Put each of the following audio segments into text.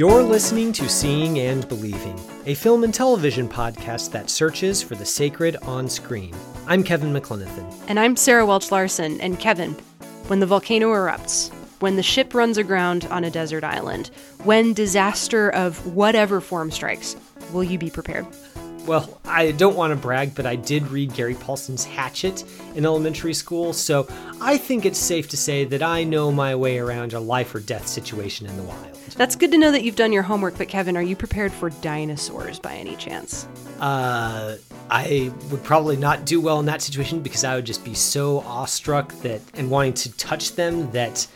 You're listening to Seeing and Believing, a film and television podcast that searches for the sacred on screen. I'm Kevin McLenithan. And I'm Sarah Welch Larson. And Kevin, when the volcano erupts, when the ship runs aground on a desert island, when disaster of whatever form strikes, will you be prepared? Well, I don't want to brag, but I did read Gary Paulsen's Hatchet in elementary school, so I think it's safe to say that I know my way around a life or death situation in the wild. That's good to know that you've done your homework, but Kevin, are you prepared for dinosaurs by any chance? Uh, I would probably not do well in that situation because I would just be so awestruck that and wanting to touch them that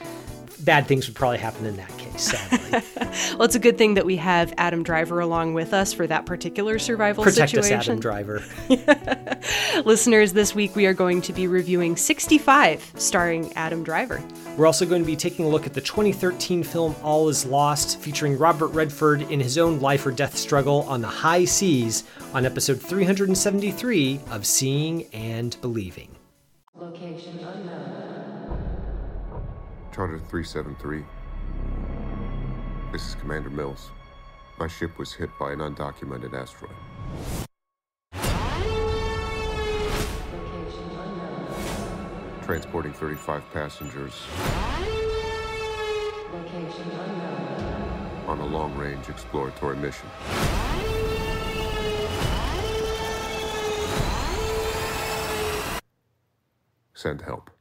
bad things would probably happen in that case, sadly. well, it's a good thing that we have Adam Driver along with us for that particular survival Protect situation. us, Adam Driver. Listeners, this week we are going to be reviewing 65, starring Adam Driver. We're also going to be taking a look at the 2013 film All Is Lost, featuring Robert Redford in his own life or death struggle on the high seas on episode 373 of Seeing and Believing. Location unknown. Charter 373. This is Commander Mills. My ship was hit by an undocumented asteroid. Transporting 35 passengers. On a long range exploratory mission. Send help.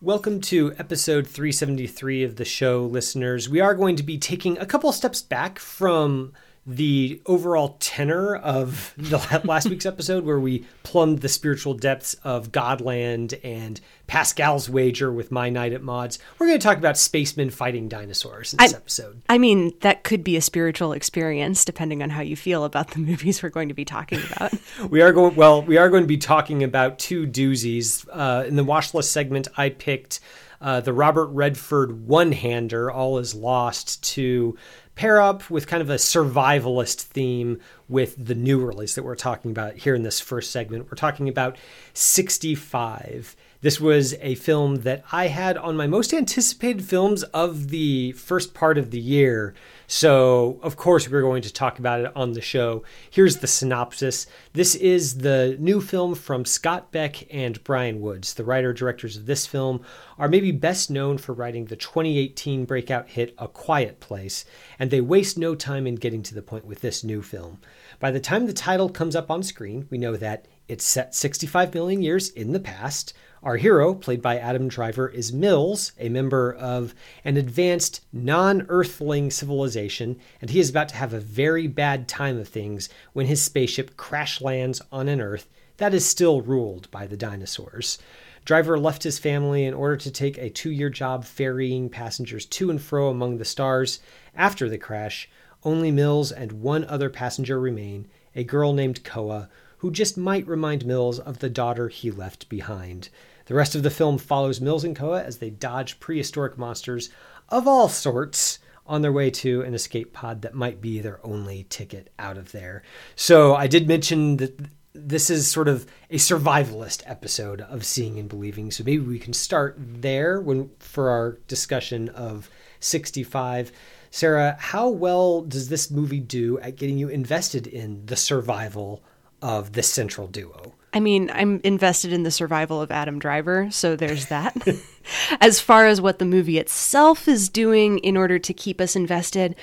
Welcome to episode 373 of the show, listeners. We are going to be taking a couple steps back from the overall tenor of the last week's episode, where we plumbed the spiritual depths of Godland and Pascal's wager with My Night at Maud's, We're going to talk about spacemen fighting dinosaurs in this I, episode. I mean, that could be a spiritual experience, depending on how you feel about the movies we're going to be talking about. we are going well. We are going to be talking about two doozies uh, in the watch list segment. I picked. Uh, the Robert Redford one hander, All Is Lost, to pair up with kind of a survivalist theme with the new release that we're talking about here in this first segment. We're talking about 65. This was a film that I had on my most anticipated films of the first part of the year. So, of course, we're going to talk about it on the show. Here's the synopsis this is the new film from Scott Beck and Bryan Woods. The writer directors of this film are maybe best known for writing the 2018 breakout hit A Quiet Place, and they waste no time in getting to the point with this new film. By the time the title comes up on screen, we know that it's set 65 million years in the past. Our hero, played by Adam Driver, is Mills, a member of an advanced non Earthling civilization, and he is about to have a very bad time of things when his spaceship crash lands on an Earth that is still ruled by the dinosaurs. Driver left his family in order to take a two year job ferrying passengers to and fro among the stars. After the crash, only Mills and one other passenger remain, a girl named Koa, who just might remind Mills of the daughter he left behind. The rest of the film follows Mills and Koa as they dodge prehistoric monsters of all sorts on their way to an escape pod that might be their only ticket out of there. So I did mention that this is sort of a survivalist episode of seeing and believing. So maybe we can start there when for our discussion of 65. Sarah, how well does this movie do at getting you invested in the survival of this central duo? I mean, I'm invested in the survival of Adam Driver, so there's that. as far as what the movie itself is doing in order to keep us invested,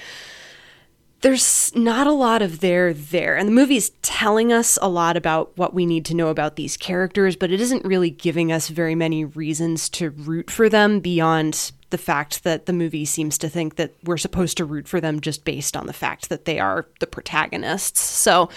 there's not a lot of there there. And the movie's telling us a lot about what we need to know about these characters, but it isn't really giving us very many reasons to root for them beyond the fact that the movie seems to think that we're supposed to root for them just based on the fact that they are the protagonists. So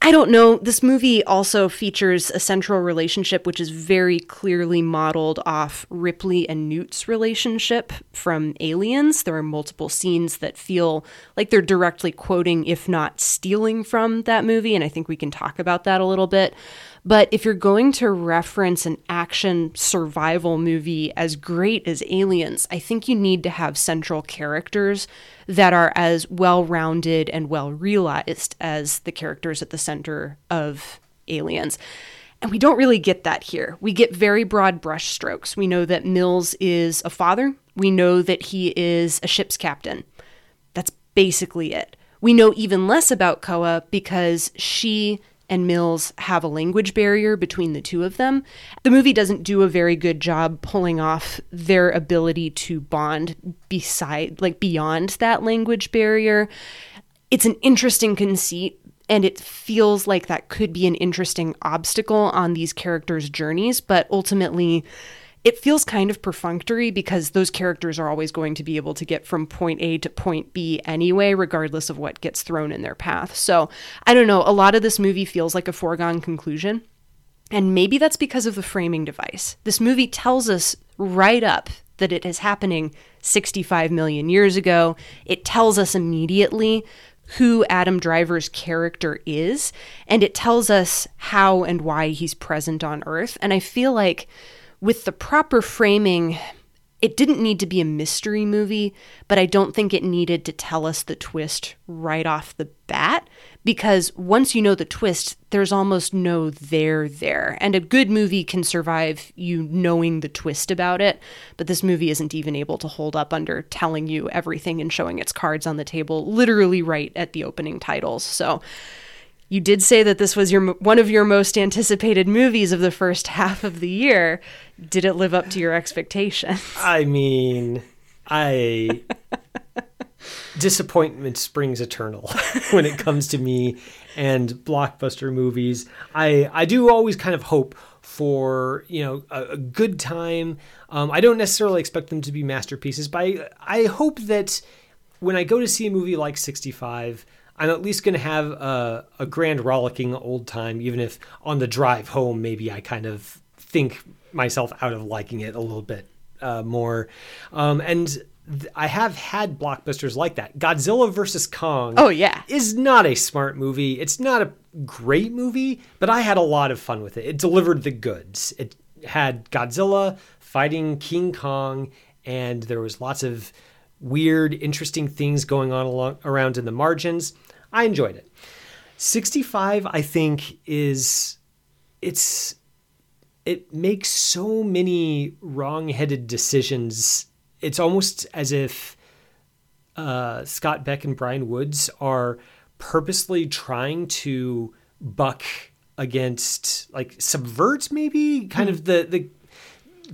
I don't know. This movie also features a central relationship which is very clearly modeled off Ripley and Newt's relationship from Aliens. There are multiple scenes that feel like they're directly quoting, if not stealing from that movie, and I think we can talk about that a little bit. But if you're going to reference an action survival movie as great as Aliens, I think you need to have central characters that are as well rounded and well realized as the characters at the center of Aliens. And we don't really get that here. We get very broad brushstrokes. We know that Mills is a father, we know that he is a ship's captain. That's basically it. We know even less about Koa because she and Mills have a language barrier between the two of them. The movie doesn't do a very good job pulling off their ability to bond beside like beyond that language barrier. It's an interesting conceit and it feels like that could be an interesting obstacle on these characters' journeys, but ultimately it feels kind of perfunctory because those characters are always going to be able to get from point A to point B anyway, regardless of what gets thrown in their path. So I don't know. A lot of this movie feels like a foregone conclusion. And maybe that's because of the framing device. This movie tells us right up that it is happening 65 million years ago. It tells us immediately who Adam Driver's character is, and it tells us how and why he's present on Earth. And I feel like with the proper framing, it didn't need to be a mystery movie, but I don't think it needed to tell us the twist right off the bat because once you know the twist, there's almost no there there. And a good movie can survive you knowing the twist about it, but this movie isn't even able to hold up under telling you everything and showing its cards on the table literally right at the opening titles. So you did say that this was your one of your most anticipated movies of the first half of the year. Did it live up to your expectations? I mean, I disappointment springs eternal when it comes to me and blockbuster movies. I I do always kind of hope for you know a, a good time. Um, I don't necessarily expect them to be masterpieces, but I, I hope that when I go to see a movie like 65 I'm at least going to have a, a grand rollicking old time, even if on the drive home, maybe I kind of think myself out of liking it a little bit uh, more. Um, and th- I have had blockbusters like that. Godzilla versus Kong. Oh, yeah. Is not a smart movie. It's not a great movie, but I had a lot of fun with it. It delivered the goods. It had Godzilla fighting King Kong, and there was lots of weird, interesting things going on along, around in the margins. I enjoyed it. 65, I think, is it's it makes so many wrong-headed decisions. It's almost as if uh, Scott Beck and Bryan Woods are purposely trying to buck against, like, subvert maybe kind mm. of the the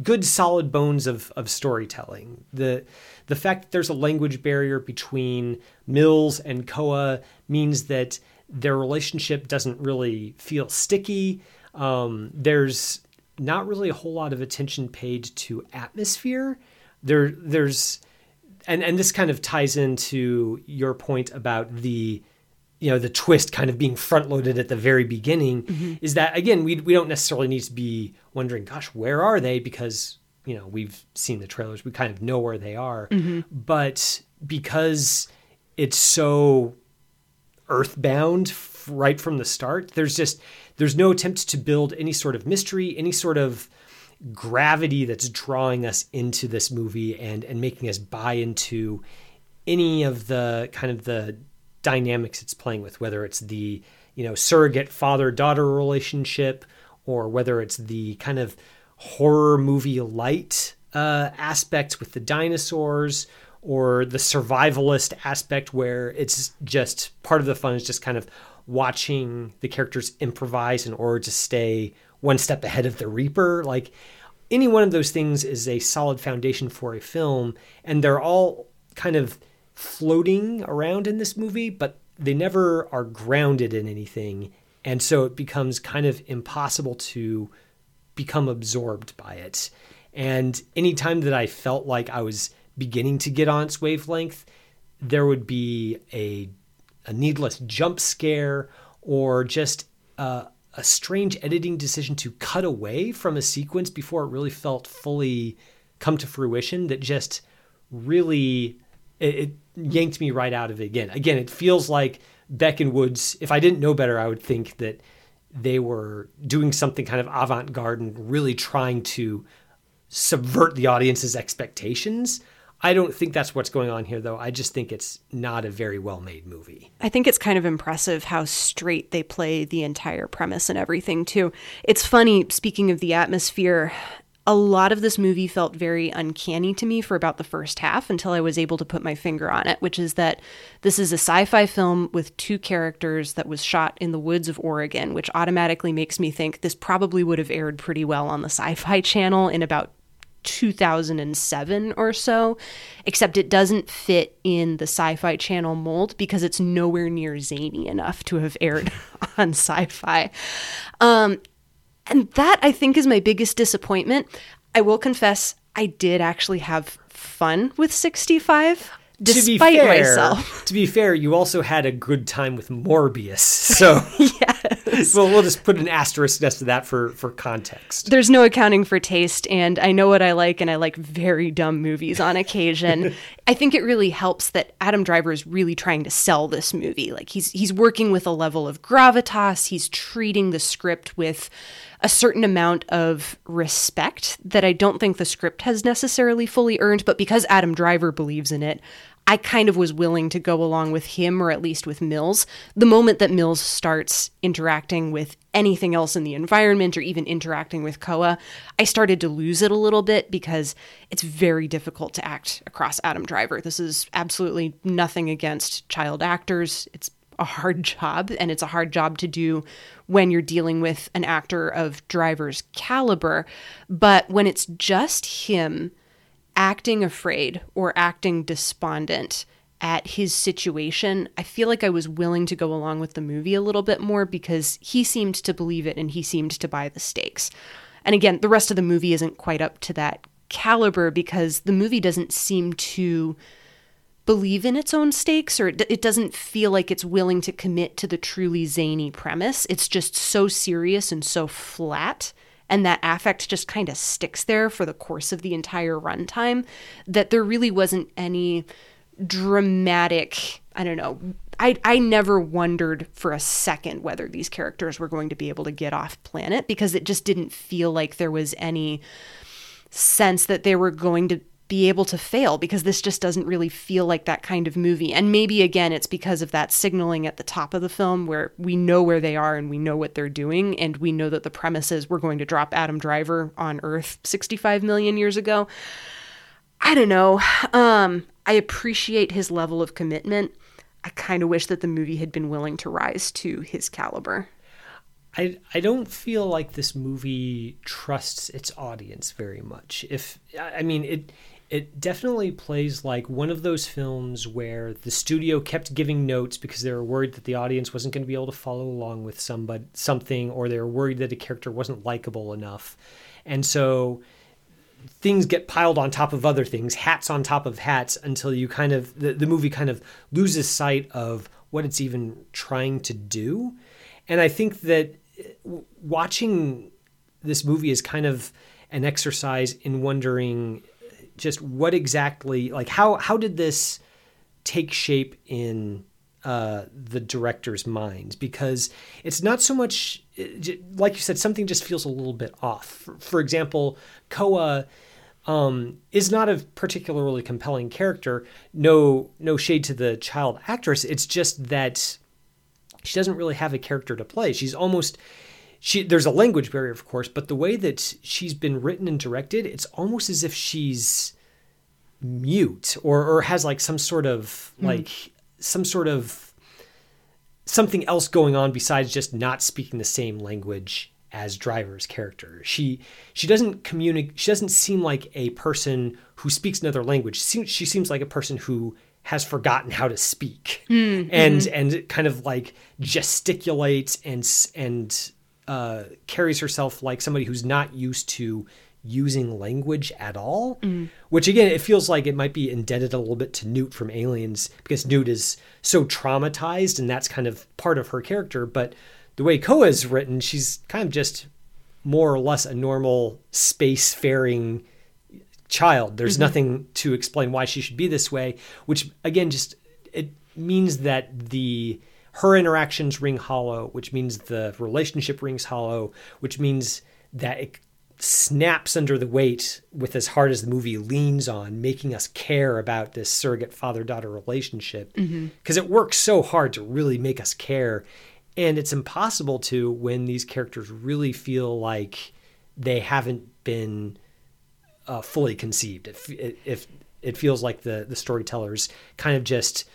good solid bones of of storytelling. The the fact that there's a language barrier between Mills and Koa means that their relationship doesn't really feel sticky. Um, there's not really a whole lot of attention paid to atmosphere. There, there's, and and this kind of ties into your point about the, you know, the twist kind of being front loaded at the very beginning. Mm-hmm. Is that again, we we don't necessarily need to be wondering, gosh, where are they? Because you know we've seen the trailers we kind of know where they are mm-hmm. but because it's so earthbound right from the start there's just there's no attempt to build any sort of mystery any sort of gravity that's drawing us into this movie and and making us buy into any of the kind of the dynamics it's playing with whether it's the you know surrogate father daughter relationship or whether it's the kind of horror movie light uh, aspect with the dinosaurs or the survivalist aspect where it's just part of the fun is just kind of watching the characters improvise in order to stay one step ahead of the reaper. Like any one of those things is a solid foundation for a film and they're all kind of floating around in this movie but they never are grounded in anything and so it becomes kind of impossible to become absorbed by it. And anytime that I felt like I was beginning to get on its wavelength, there would be a, a needless jump scare or just a strange editing decision to cut away from a sequence before it really felt fully come to fruition that just really it, it yanked me right out of it again. Again, it feels like Beck and Woods. If I didn't know better, I would think that they were doing something kind of avant garde and really trying to subvert the audience's expectations. I don't think that's what's going on here, though. I just think it's not a very well made movie. I think it's kind of impressive how straight they play the entire premise and everything, too. It's funny, speaking of the atmosphere, a lot of this movie felt very uncanny to me for about the first half until I was able to put my finger on it, which is that this is a sci fi film with two characters that was shot in the woods of Oregon, which automatically makes me think this probably would have aired pretty well on the sci fi channel in about 2007 or so, except it doesn't fit in the sci fi channel mold because it's nowhere near zany enough to have aired on sci fi. Um, and that I think is my biggest disappointment. I will confess, I did actually have fun with 65 despite to be fair, myself. To be fair, you also had a good time with Morbius. So yes. well, we'll just put an asterisk next to that for for context. There's no accounting for taste, and I know what I like, and I like very dumb movies on occasion. I think it really helps that Adam Driver is really trying to sell this movie. Like he's he's working with a level of gravitas. He's treating the script with a certain amount of respect that I don't think the script has necessarily fully earned, but because Adam Driver believes in it, I kind of was willing to go along with him or at least with Mills. The moment that Mills starts interacting with anything else in the environment or even interacting with Koa, I started to lose it a little bit because it's very difficult to act across Adam Driver. This is absolutely nothing against child actors. It's a hard job and it's a hard job to do when you're dealing with an actor of Driver's caliber. But when it's just him acting afraid or acting despondent at his situation, I feel like I was willing to go along with the movie a little bit more because he seemed to believe it and he seemed to buy the stakes. And again, the rest of the movie isn't quite up to that caliber because the movie doesn't seem to believe in its own stakes or it, doesn't feel like it's willing to commit to the truly zany premise. It's just so serious and so flat and that affect just kind of sticks there for the course of the entire runtime that there really wasn't any dramatic i don't know I, I never wondered for a second whether these characters were going to be able to get off planet because it just didn't feel like there was any sense that they were going to be able to fail because this just doesn't really feel like that kind of movie. And maybe again, it's because of that signaling at the top of the film where we know where they are and we know what they're doing. And we know that the premise is we're going to drop Adam Driver on Earth 65 million years ago. I don't know. Um, I appreciate his level of commitment. I kind of wish that the movie had been willing to rise to his caliber. I, I don't feel like this movie trusts its audience very much. If I mean it it definitely plays like one of those films where the studio kept giving notes because they were worried that the audience wasn't going to be able to follow along with somebody something or they were worried that a character wasn't likable enough. And so things get piled on top of other things hats on top of hats until you kind of the, the movie kind of loses sight of what it's even trying to do. And i think that uh, watching this movie is kind of an exercise in wondering just what exactly like how how did this take shape in uh, the director's minds? Because it's not so much like you said something just feels a little bit off. For, for example koa um, is not a particularly compelling character. No no shade to the child actress. It's just that she doesn't really have a character to play. She's almost she there's a language barrier of course but the way that she's been written and directed it's almost as if she's mute or or has like some sort of mm. like some sort of something else going on besides just not speaking the same language as driver's character she she doesn't communicate she doesn't seem like a person who speaks another language she, she seems like a person who has forgotten how to speak mm-hmm. and and kind of like gesticulates and and uh, carries herself like somebody who's not used to using language at all. Mm. Which again, it feels like it might be indebted a little bit to Newt from Aliens because Newt is so traumatized and that's kind of part of her character. But the way Koa is written, she's kind of just more or less a normal space faring child. There's mm-hmm. nothing to explain why she should be this way, which again just it means that the her interactions ring hollow, which means the relationship rings hollow, which means that it snaps under the weight with as hard as the movie leans on making us care about this surrogate father daughter relationship because mm-hmm. it works so hard to really make us care and it's impossible to when these characters really feel like they haven't been uh, fully conceived. It, f- it, if it feels like the the storytellers kind of just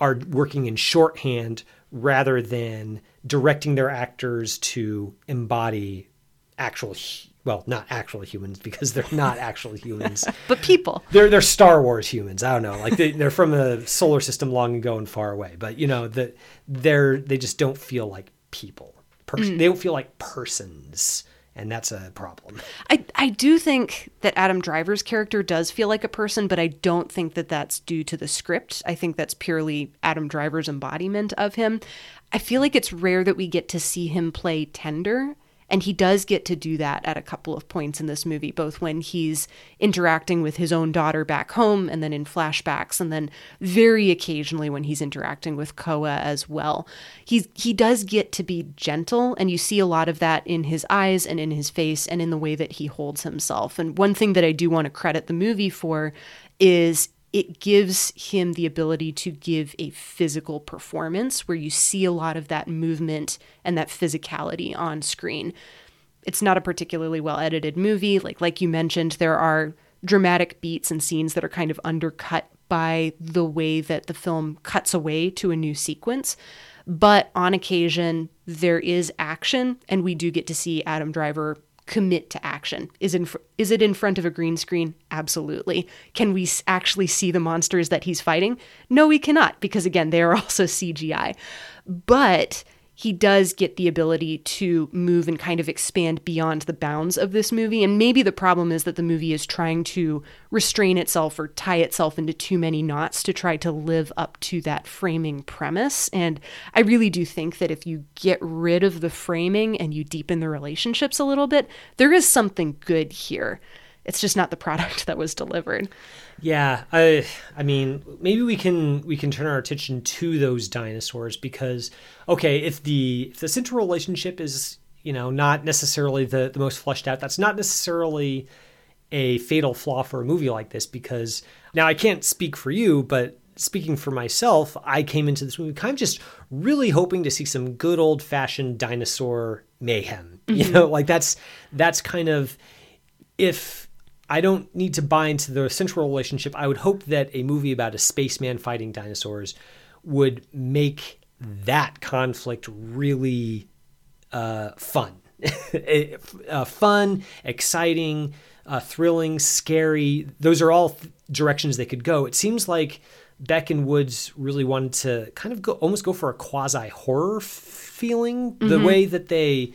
are working in shorthand rather than directing their actors to embody actual well not actual humans because they're not actual humans But people. they're they're Star Wars humans. I don't know, like they, they're from a solar system long ago and far away. But you know that they're they just don't feel like people. Pers- mm. They don't feel like persons, and that's a problem. I, I do think that Adam Driver's character does feel like a person, but I don't think that that's due to the script. I think that's purely Adam Driver's embodiment of him. I feel like it's rare that we get to see him play tender. And he does get to do that at a couple of points in this movie, both when he's interacting with his own daughter back home and then in flashbacks, and then very occasionally when he's interacting with Koa as well. He's, he does get to be gentle, and you see a lot of that in his eyes and in his face and in the way that he holds himself. And one thing that I do want to credit the movie for is it gives him the ability to give a physical performance where you see a lot of that movement and that physicality on screen. It's not a particularly well edited movie. Like like you mentioned, there are dramatic beats and scenes that are kind of undercut by the way that the film cuts away to a new sequence. But on occasion, there is action, and we do get to see Adam Driver commit to action. Is in fr- is it in front of a green screen? Absolutely. Can we actually see the monsters that he's fighting? No, we cannot because again, they are also CGI. But he does get the ability to move and kind of expand beyond the bounds of this movie. And maybe the problem is that the movie is trying to restrain itself or tie itself into too many knots to try to live up to that framing premise. And I really do think that if you get rid of the framing and you deepen the relationships a little bit, there is something good here. It's just not the product that was delivered. Yeah, I I mean maybe we can we can turn our attention to those dinosaurs because okay, if the if the central relationship is you know not necessarily the the most fleshed out, that's not necessarily a fatal flaw for a movie like this because now I can't speak for you, but speaking for myself, I came into this movie kind of just really hoping to see some good old fashioned dinosaur mayhem. You mm-hmm. know, like that's that's kind of if I don't need to buy into the central relationship, I would hope that a movie about a spaceman fighting dinosaurs would make that conflict really uh, fun. uh, fun, exciting, uh, thrilling, scary. Those are all th- directions they could go. It seems like Beck and Woods really wanted to kind of go almost go for a quasi horror f- feeling. The way that they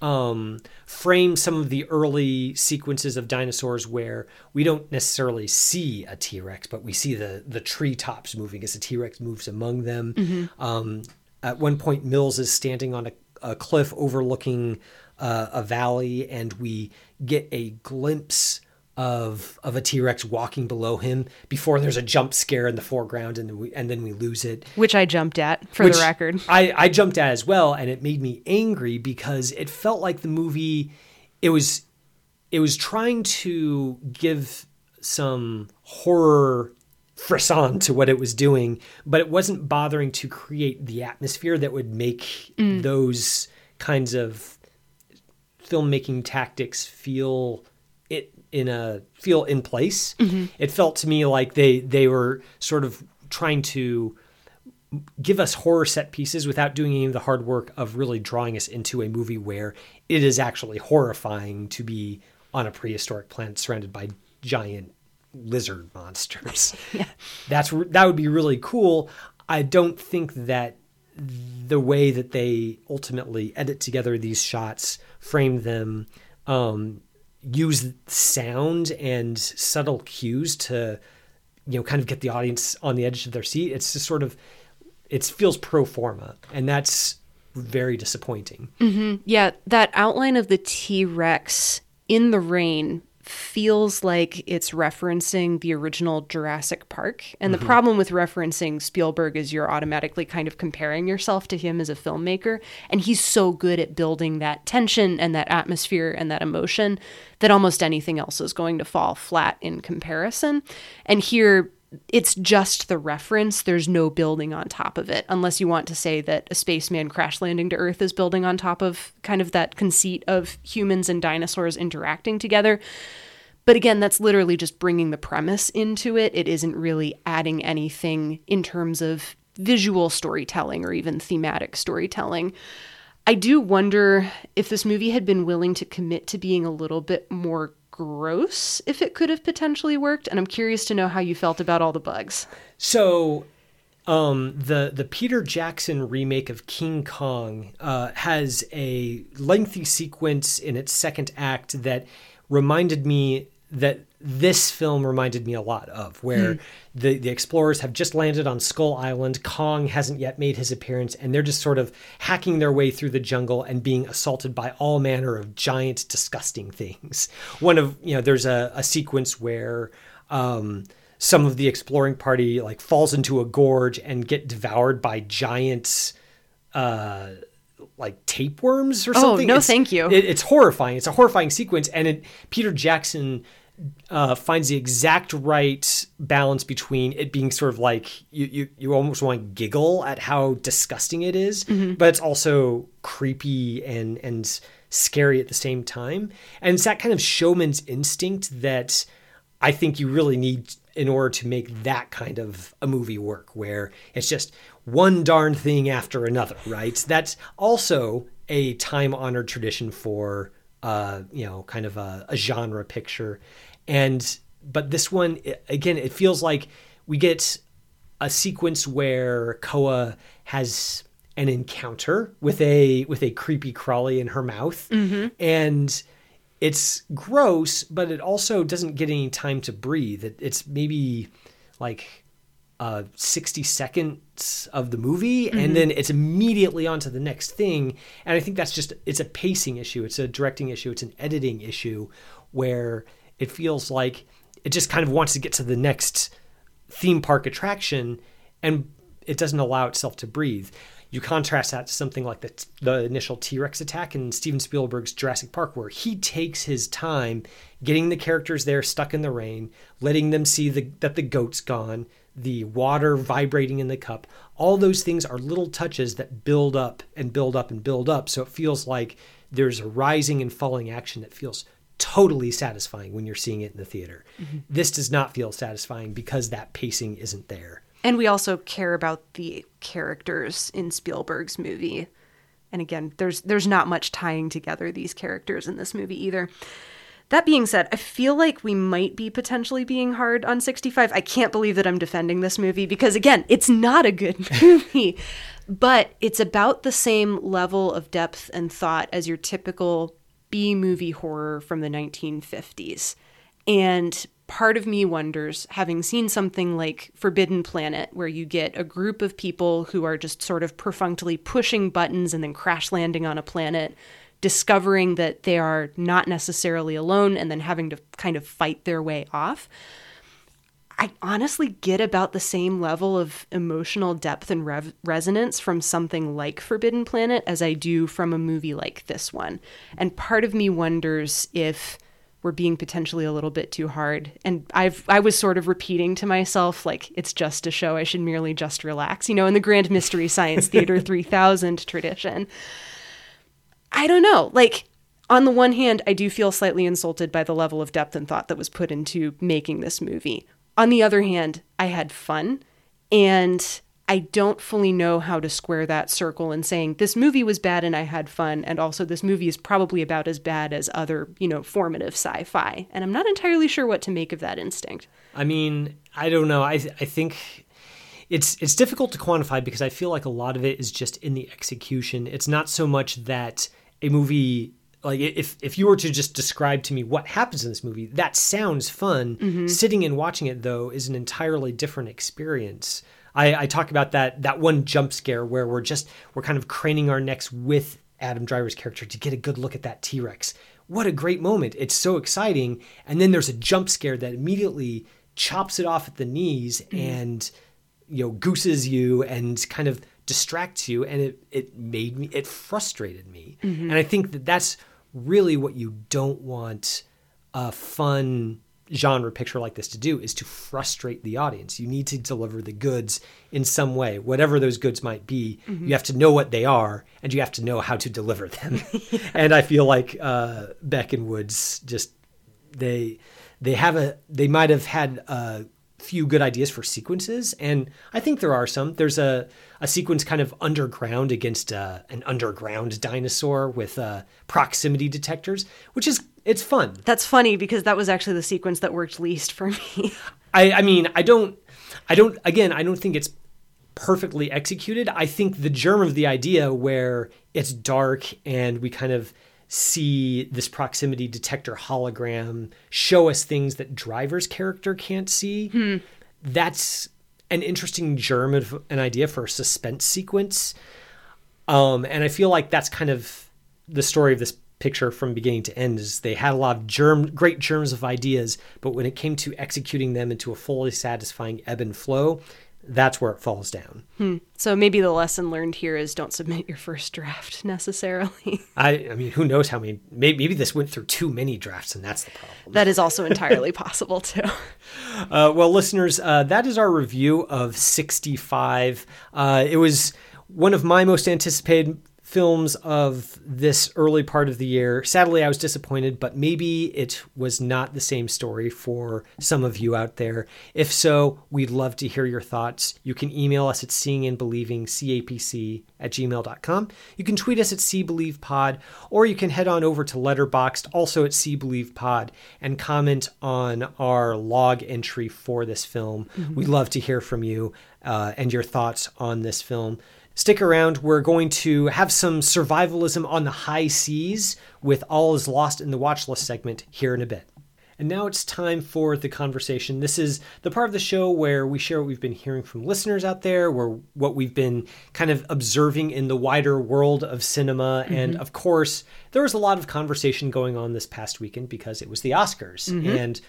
um, frame some of the early sequences of dinosaurs where we don't necessarily see a T Rex, but we see the the treetops moving as a T Rex moves among them. Um, at one point, Mills is standing on a, a cliff overlooking uh, a valley, and we get a glimpse of of a T Rex walking below him before there's a jump scare in the foreground, and then we and then we lose it Which I jumped at for which the record. I, I jumped at as well, and it made me angry because it felt like the movie it was it was trying to give some horror frisson to what it was doing, but it wasn't bothering to create the atmosphere that would make mm. those kinds of filmmaking tactics feel in a feel in place. It felt to me like they they were sort of trying to give us horror set pieces without doing any of the hard work of really drawing us into a movie where it is actually horrifying to be on a prehistoric planet surrounded by giant lizard monsters. That's that would be really cool. I don't think that the way that they ultimately edit together these shots, frame them, um, use sound and subtle cues to, you know, kind of get the audience on the edge of their seat. It's just sort of, it feels pro forma, and that's very disappointing. Mm-hmm. Yeah, that outline of the T Rex in the rain feels like it's referencing the original Jurassic Park. And the mm-hmm. problem with referencing Spielberg is you're automatically kind of comparing yourself to him as a filmmaker. And he's so good at building that tension and that atmosphere and that emotion that almost anything else is going to fall flat in comparison. And here, it's just the reference. There's no building on top of it, unless you want to say that a spaceman crash landing to Earth is building on top of kind of that conceit of humans and dinosaurs interacting together. But again, that's literally just bringing the premise into it. It isn't really adding anything in terms of visual storytelling or even thematic storytelling. I do wonder if this movie had been willing to commit to being a little bit more gross, if it could have potentially worked. And I'm curious to know how you felt about all the bugs. So, um, the the Peter Jackson remake of King Kong uh, has a lengthy sequence in its second act that reminded me that this film reminded me a lot of, where Hmm. the, the explorers have just landed on Skull Island. Kong hasn't yet made his appearance, and they're just sort of hacking their way through the jungle and being assaulted by all manner of giant, disgusting things. One of, you know, there's a, a sequence where um, some of the exploring party like falls into a gorge and get devoured by giant uh like tapeworms or something. Oh, something. no, It's- thank you. It, it's horrifying. It's a horrifying sequence, and it, Peter Jackson uh, finds the exact right balance between it being sort of like you you, you almost want to giggle at how disgusting it is, but it's also creepy and and scary at the same time. And it's that kind of showman's instinct that I think you really need in order to make that kind of a movie work, where it's just one darn thing after another, right? That's also a time honored tradition for, uh, you know, kind of a, a genre picture. And, but this one, again, it feels like we get a sequence where Koa has an encounter with a with a creepy crawly in her mouth. And it's gross but it also doesn't get any time to breathe. It, it's maybe like uh 60 seconds of the movie and then it's immediately on to the next thing. And i think that's just it's a pacing issue. It's a directing issue. It's an editing issue where it feels like it just kind of wants to get to the next theme park attraction and it doesn't allow itself to breathe. You contrast that to something like the, the initial T Rex attack in Steven Spielberg's Jurassic Park, where he takes his time getting the characters there stuck in the rain, letting them see the, that the goat's gone, the water vibrating in the cup. All those things are little touches that build up and build up and build up. So it feels like there's a rising and falling action that feels totally satisfying when you're seeing it in the theater. Mm-hmm. This does not feel satisfying because that pacing isn't there. And we also care about the characters in Spielberg's movie. And again, there's there's not much tying together these characters in this movie either. That being said, I feel like we might be potentially being hard on 65. I can't believe that I'm defending this movie because again, it's not a good movie. but it's about the same level of depth and thought as your typical B movie horror from the 1950s. And part of me wonders, having seen something like Forbidden Planet, where you get a group of people who are just sort of perfunctorily pushing buttons and then crash landing on a planet, discovering that they are not necessarily alone and then having to kind of fight their way off. I honestly get about the same level of emotional depth and rev- resonance from something like Forbidden Planet as I do from a movie like this one. And part of me wonders if we're being potentially a little bit too hard. And I've I was sort of repeating to myself like it's just a show. I should merely just relax, you know, in the Grand Mystery Science Theater 3000 tradition. I don't know. Like, on the one hand, I do feel slightly insulted by the level of depth and thought that was put into making this movie. On the other hand, I had fun, and I don't fully know how to square that circle in saying this movie was bad and I had fun, and also this movie is probably about as bad as other, you know, formative sci fi. And I'm not entirely sure what to make of that instinct. I mean, I don't know. I I think it's it's difficult to quantify because I feel like a lot of it is just in the execution. It's not so much that a movie like if if you were to just describe to me what happens in this movie, that sounds fun. Mm-hmm. Sitting and watching it though is an entirely different experience. I, I talk about that that one jump scare where we're just we're kind of craning our necks with Adam Driver's character to get a good look at that T Rex. What a great moment! It's so exciting, and then there's a jump scare that immediately chops it off at the knees mm-hmm. and you know gooses you and kind of distracts you and it it made me it frustrated me mm-hmm. and i think that that's really what you don't want a fun genre picture like this to do is to frustrate the audience. You need to deliver the goods in some way whatever those goods might be. You have to know what they are and you have to know how to deliver them. And i feel like uh beck and woods just they they have a they might have had a few good ideas for sequences, and I think there are some. There's a a sequence kind of underground against uh, an underground dinosaur with uh, proximity detectors, which is it's fun. That's funny because that was actually the sequence that worked least for me. I, I mean, I don't, I don't. Again, I don't think it's perfectly executed. I think the germ of the idea, where it's dark and we kind of see this proximity detector hologram show us things that driver's character can't see. That's an interesting germ of an idea for a suspense sequence. Um, and I feel like that's kind of the story of this picture from beginning to end is they had a lot of germ great germs of ideas, but when it came to executing them into a fully satisfying ebb and flow, that's where it falls down. so maybe the lesson learned here is don't submit your first draft necessarily. I, I mean, who knows how many? Maybe, maybe this went through too many drafts, and that's the problem. that is also entirely possible too. Uh, well, listeners, uh, that is our review of 65. Uh, it was one of my most anticipated films of this early part of the year. Sadly, I was disappointed, but maybe it was not the same story for some of you out there. If so, we'd love to hear your thoughts. You can email us at seeing and believing, CAPC at gmail.com. You can tweet us at SeeBelievePOD, or you can head on over to Letterboxd, also at SeeBelievePOD, and comment on our log entry for this film. We'd love to hear from you uh, and your thoughts on this film. Stick around. We're going to have some survivalism on the high seas with All Is Lost in the Watch List segment here in a bit. And now it's time for the conversation. This is the part of the show where we share what we've been hearing from listeners out there, where what we've been kind of observing in the wider world of cinema. Mm-hmm. And of course, there was a lot of conversation going on this past weekend because it was the Oscars. Mm-hmm. And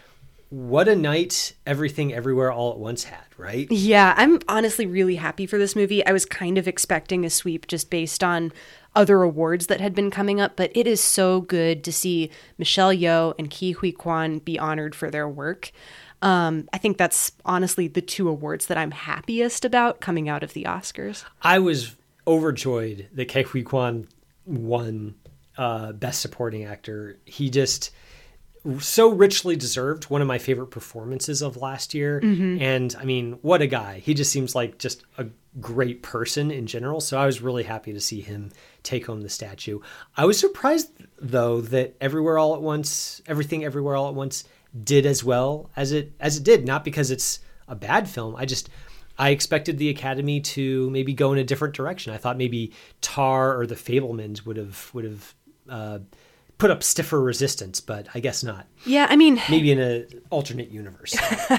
what a night everything everywhere all at once had, right? Yeah, I'm honestly really happy for this movie. I was kind of expecting a sweep just based on other awards that had been coming up, but it is so good to see Michelle Yeoh and Ke Huy Quan be honored for their work. Um, I think that's honestly the two awards that I'm happiest about coming out of the Oscars. I was overjoyed that Ke Huy Quan won uh, Best Supporting Actor. He just so richly deserved one of my favorite performances of last year. And I mean, what a guy. He just seems like just a great person in general. So I was really happy to see him take home the statue. I was surprised though that Everywhere All at Once, Everything Everywhere All at Once did as well as it as it did, not because it's a bad film. I just I expected the Academy to maybe go in a different direction. I thought maybe Tar or The Fabelmans would have would have uh, put up stiffer resistance, but I guess not. Yeah, I mean, Maybe in an alternate universe.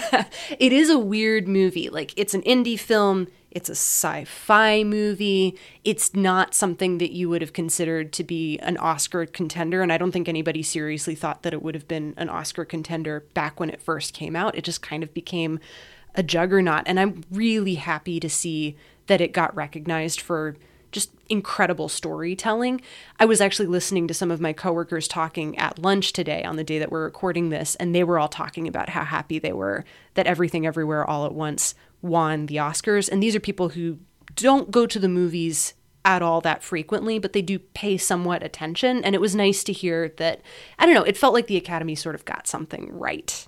it is a weird movie. Like, it's an indie film, it's a sci fi movie. It's not something that you would have considered to be an Oscar contender. And I don't think anybody seriously thought that it would have been an Oscar contender back when it first came out. It just kind of became a juggernaut. And I'm really happy to see that it got recognized for just incredible storytelling. I was actually listening to some of my coworkers talking at lunch today on the day that we're recording this, and they were all talking about how happy they were that Everything Everywhere All at Once won the Oscars. And these are people who don't go to the movies at all that frequently, but they do pay somewhat attention. And it was nice to hear that, I don't know, it felt like the Academy sort of got something right.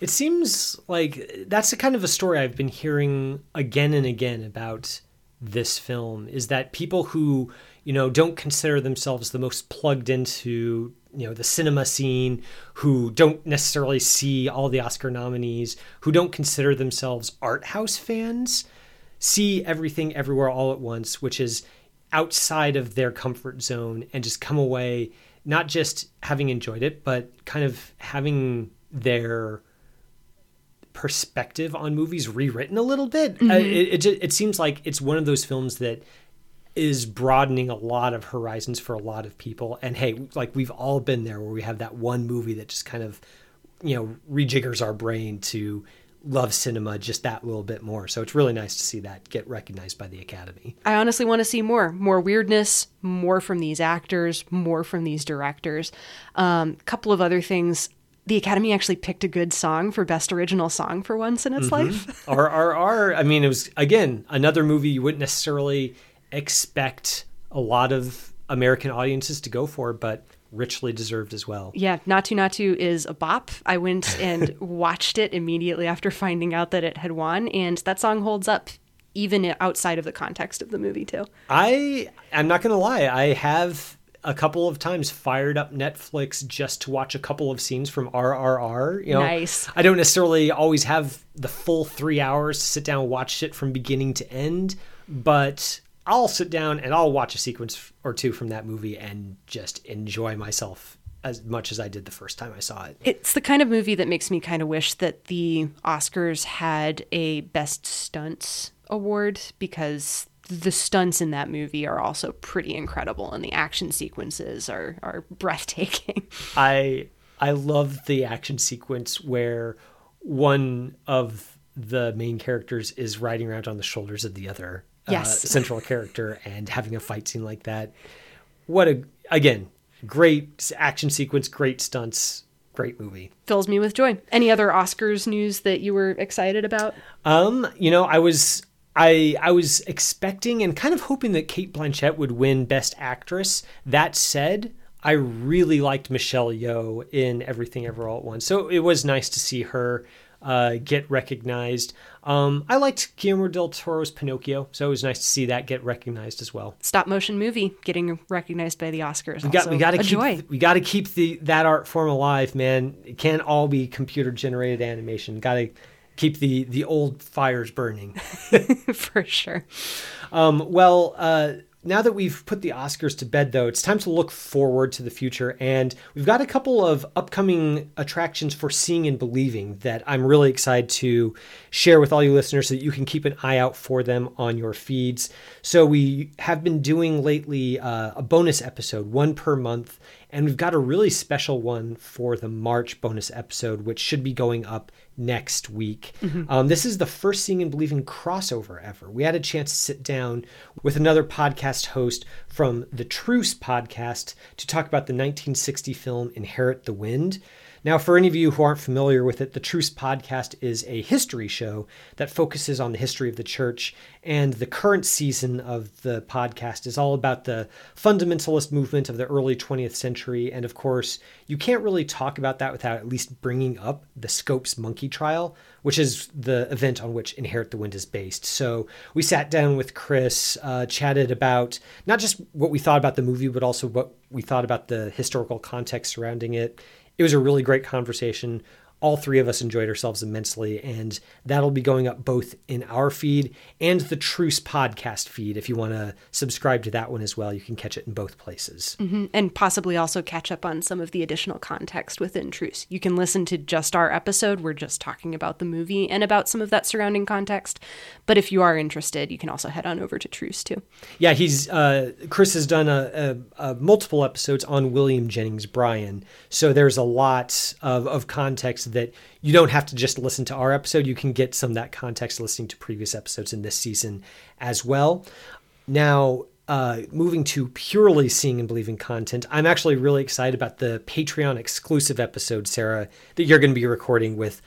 It seems like that's the kind of a story I've been hearing again and again about this film is that people who, you know, don't consider themselves the most plugged into, you know, the cinema scene, who don't necessarily see all the Oscar nominees, who don't consider themselves art house fans, see everything everywhere all at once, which is outside of their comfort zone and just come away not just having enjoyed it, but kind of having their perspective on movies rewritten a little bit. Uh, it, it, it seems like it's one of those films that is broadening a lot of horizons for a lot of people. And hey, like we've all been there where we have that one movie that just kind of, you know, rejiggers our brain to love cinema just that little bit more. So it's really nice to see that get recognized by the Academy. I honestly want to see more, more weirdness, more from these actors, more from these directors. A um, couple of other things. The Academy actually picked a good song for Best Original Song for once in its mm-hmm. life. RRR, I mean, it was, again, another movie you wouldn't necessarily expect a lot of American audiences to go for, but richly deserved as well. Yeah, Naatu Naatu is a bop. I went and watched it immediately after finding out that it had won, and that song holds up even outside of the context of the movie too. I I'm not gonna lie, I have a couple of times fired up Netflix just to watch a couple of scenes from RRR. You know, Nice. I don't necessarily always have the full three hours to sit down and watch it from beginning to end, but I'll sit down and I'll watch a sequence or two from that movie and just enjoy myself as much as I did the first time I saw it. It's the kind of movie that makes me kind of wish that the Oscars had a best stunts award because the stunts in that movie are also pretty incredible and the action sequences are are breathtaking. I I love the action sequence where one of the main characters is riding around on the shoulders of the other uh, central character and having a fight scene like that. What a again great action sequence, great stunts, great movie. Fills me with joy. Any other Oscars news that you were excited about? Um, you know, I was I I was expecting and kind of hoping that Cate Blanchett would win Best Actress. That said, I really liked Michelle Yeoh in Everything Ever All at Once, so it was nice to see her uh, get recognized. Um, I liked Guillermo del Toro's Pinocchio, so it was nice to see that get recognized as well. Stop motion movie getting recognized by the Oscars. We got we got to keep joy. we got to keep the that art form alive, man. It can't all be computer generated animation. Got to keep the the old fires burning. for sure. Um, well, uh, now that we've put the Oscars to bed, though, it's time to look forward to the future. And we've got a couple of upcoming attractions for seeing and believing that I'm really excited to share with all you listeners so that you can keep an eye out for them on your feeds. So, we have been doing lately uh, a bonus episode, one per month. And we've got a really special one for the March bonus episode, which should be going up next week. Um, this is the first Seeing and Believing crossover ever. We had a chance to sit down with another podcast host from the Truce podcast to talk about the 1960 film Inherit the Wind. Now, for any of you who aren't familiar with it, the Truce podcast is a history show that focuses on the history of the church. And the current season of the podcast is all about the fundamentalist movement of the early 20th century. And of course, you can't really talk about that without at least bringing up the Scopes monkey trial, which is the event on which Inherit the Wind is based. So we sat down with Chris, uh, chatted about not just what we thought about the movie, but also what we thought about the historical context surrounding it. It was a really great conversation. All three of us enjoyed ourselves immensely, and that'll be going up both in our feed and the Truce podcast feed. If you want to subscribe to that one as well, you can catch it in both places. and possibly also catch up on some of the additional context within Truce. You can listen to just our episode. We're just talking about the movie and about some of that surrounding context. But if you are interested, you can also head on over to Truce too. Yeah, he's uh, Chris has done a, a, a multiple episodes on William Jennings Bryan, so there's a lot of, of context that you don't have to just listen to our episode. You can get some of that context listening to previous episodes in this season as well. Now, uh, moving to purely seeing and believing content, I'm actually really excited about the Patreon exclusive episode, Sarah, that you're going to be recording with,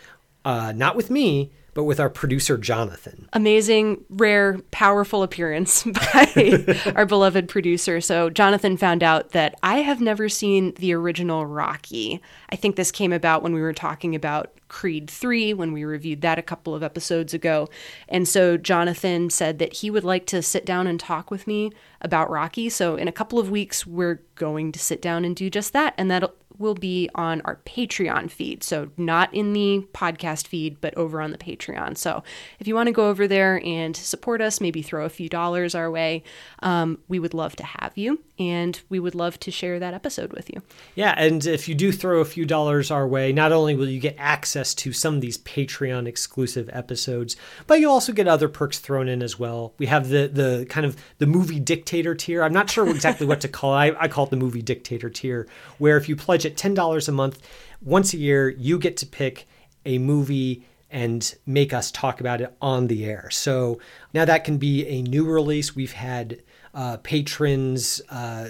uh, not with me, but with our producer Jonathan. amazing, rare, powerful appearance by our beloved producer. So, Jonathan found out that I have never seen the original Rocky. I think this came about when we were talking about Creed 3 when we reviewed that a couple of episodes ago. And so, Jonathan said that he would like to sit down and talk with me about Rocky. So, in a couple of weeks, we're going to sit down and do just that. And that will be on our Patreon feed. So, not in the podcast feed, but over on the Patreon. So, if you want to go over there and support us, maybe throw a few dollars our way, um, we would love to have you. And we would love to share that episode with you. Yeah, and if you do throw a few dollars our way, not only will you get access to some of these Patreon exclusive episodes, but you'll also get other perks thrown in as well. We have the the kind of the movie dictator tier. I'm not sure exactly what to call it. I, I call it the movie dictator tier, where if you pledge at ten dollars a month, once a year, you get to pick a movie and make us talk about it on the air. So now that can be a new release. We've had uh, patrons uh,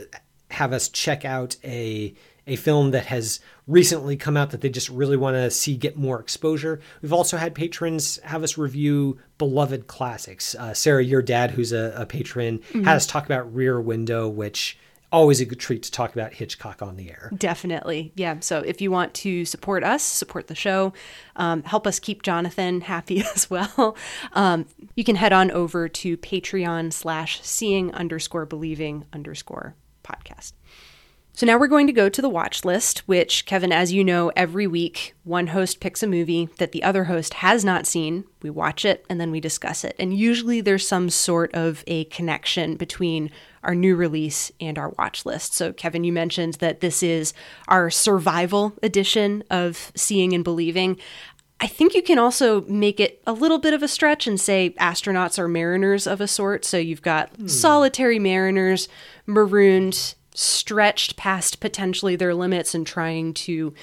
have us check out a a film that has recently come out that they just really want to see get more exposure. We've also had patrons have us review beloved classics. Uh, Sarah, your dad, who's a, a patron, had us talk about Rear Window, which always a good treat to talk about Hitchcock on the air. Definitely. Yeah. So if you want to support us, support the show, um, help us keep Jonathan happy as well, um, you can head on over to Patreon slash seeing underscore believing underscore podcast. So now we're going to go to the watch list, which, Kevin, as you know, every week one host picks a movie that the other host has not seen. We watch it and then we discuss it. And usually there's some sort of a connection between our new release and our watch list. So, Kevin, you mentioned that this is our survival edition of Seeing and Believing. I think you can also make it a little bit of a stretch and say astronauts are mariners of a sort. So you've got hmm. solitary mariners, marooned, stretched past potentially their limits and trying to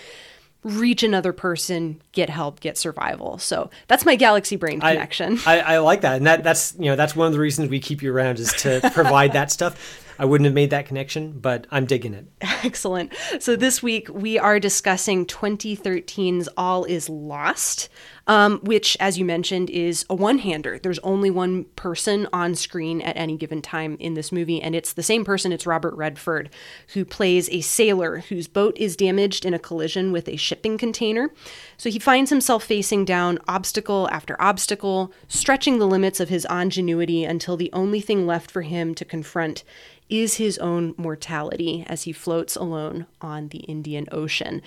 reach another person, get help, get survival. So that's my galaxy brain connection. I, I, I, like that, and that that's you know that's one of the reasons we keep you around is to provide that stuff. I wouldn't have made that connection, but I'm digging it. Excellent. So this week we are discussing 2013's All Is Lost, um, which, as you mentioned, is a one hander. There's only one person on screen at any given time in this movie, and it's the same person. It's Robert Redford, who plays a sailor whose boat is damaged in a collision with a shipping container. So he finds himself facing down obstacle after obstacle, stretching the limits of his ingenuity until the only thing left for him to confront is his own mortality as he floats alone on the Indian Ocean.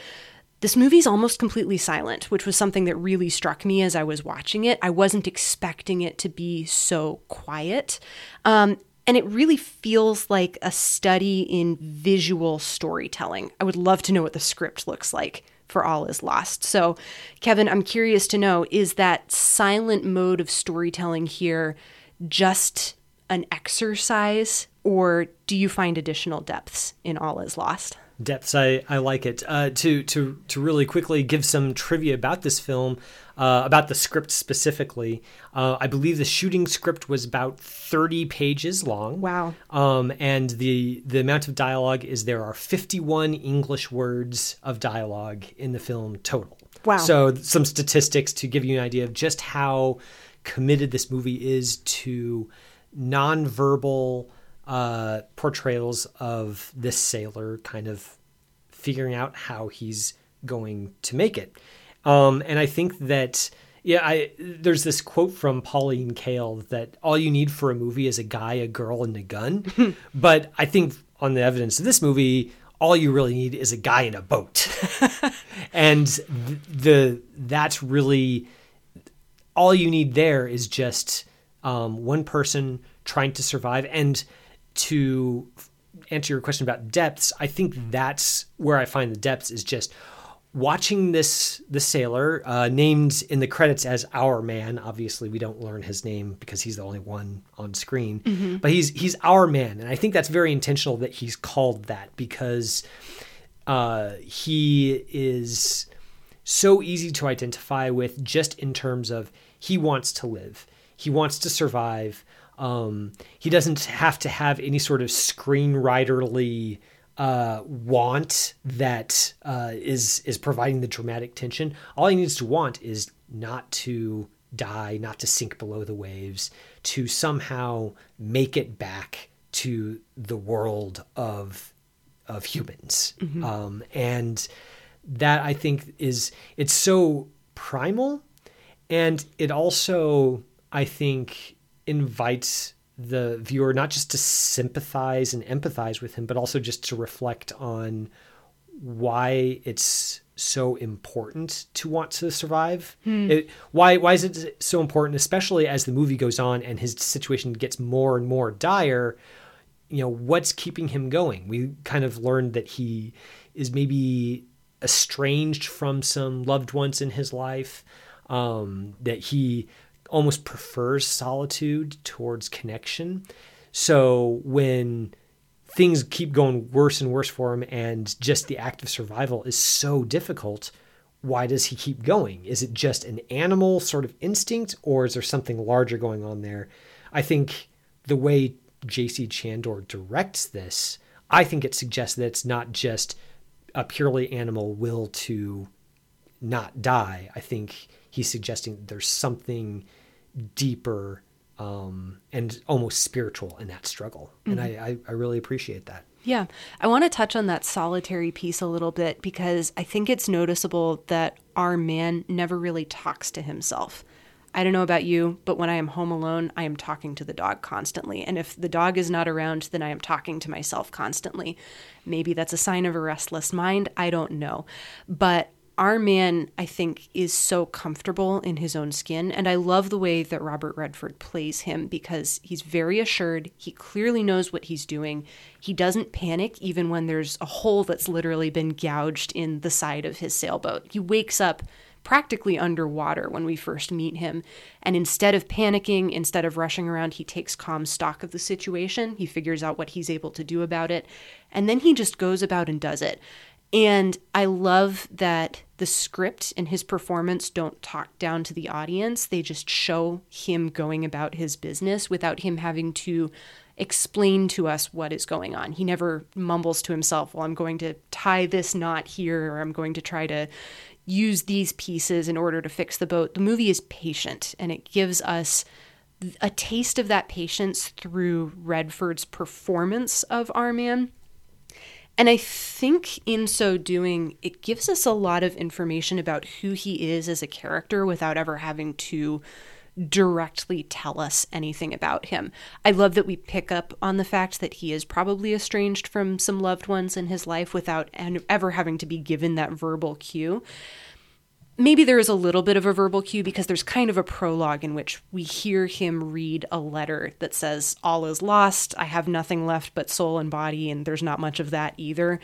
This movie's almost completely silent, which was something that really struck me as I was watching it. I wasn't expecting it to be so quiet. Um, and it really feels like a study in visual storytelling. I would love to know what the script looks like for All Is Lost. So, Kevin, I'm curious to know is that silent mode of storytelling here just an exercise or do you find additional depths in All Is Lost? Depths, I, I like it. Uh, to to to really quickly give some trivia about this film, uh, about the script specifically. Uh, I believe the shooting script was about thirty pages long. Wow. Um, and the the amount of dialogue is there are fifty one English words of dialogue in the film total. Wow. So some statistics to give you an idea of just how committed this movie is to nonverbal uh, portrayals of this sailor kind of figuring out how he's going to make it. Um, and I think that yeah, I there's this quote from Pauline Kael that all you need for a movie is a guy, a girl, and a gun. but I think on the evidence of this movie, all you really need is a guy in a boat. and the that's really all you need there is just um, one person trying to survive and to answer your question about depths, I think that's where I find the depths is just watching this the sailor uh, named in the credits as our man. Obviously, we don't learn his name because he's the only one on screen, mm-hmm. but he's he's our man, and I think that's very intentional that he's called that because uh, he is so easy to identify with just in terms of he wants to live, he wants to survive. Um, he doesn't have to have any sort of screenwriterly uh, want that uh, is is providing the dramatic tension. All he needs to want is not to die, not to sink below the waves, to somehow make it back to the world of of humans. Mm-hmm. Um, and that I think is it's so primal, and it also I think invites the viewer not just to sympathize and empathize with him, but also just to reflect on why it's so important to want to survive. Hmm. It, why why is it so important, especially as the movie goes on and his situation gets more and more dire? You know, what's keeping him going? We kind of learned that he is maybe estranged from some loved ones in his life. Um, that he almost prefers solitude towards connection. So when things keep going worse and worse for him and just the act of survival is so difficult, why does he keep going? Is it just an animal sort of instinct or is there something larger going on there? I think the way JC Chandor directs this, I think it suggests that it's not just a purely animal will to not die. I think he's suggesting there's something deeper um, and almost spiritual in that struggle. Mm-hmm. And I, I, I, really appreciate that. Yeah. I want to touch on that solitary piece a little bit because I think it's noticeable that our man never really talks to himself. I don't know about you, but when I am home alone, I am talking to the dog constantly. And if the dog is not around, then I am talking to myself constantly. Maybe that's a sign of a restless mind. I don't know. But our man, I think, is so comfortable in his own skin. And I love the way that Robert Redford plays him because he's very assured. He clearly knows what he's doing. He doesn't panic even when there's a hole that's literally been gouged in the side of his sailboat. He wakes up practically underwater when we first meet him. And instead of panicking, instead of rushing around, he takes calm stock of the situation. He figures out what he's able to do about it. And then he just goes about and does it. And I love that the script and his performance don't talk down to the audience. They just show him going about his business without him having to explain to us what is going on. He never mumbles to himself, well, I'm going to tie this knot here, or I'm going to try to use these pieces in order to fix the boat. The movie is patient and it gives us a taste of that patience through Redford's performance of our man and I think in so doing, it gives us a lot of information about who he is as a character without ever having to directly tell us anything about him. I love that we pick up on the fact that he is probably estranged from some loved ones in his life without ever having to be given that verbal cue maybe there is a little bit of a verbal cue because there's kind of a prologue in which we hear him read a letter that says, All is lost. I have nothing left but soul and body, and there's not much of that either.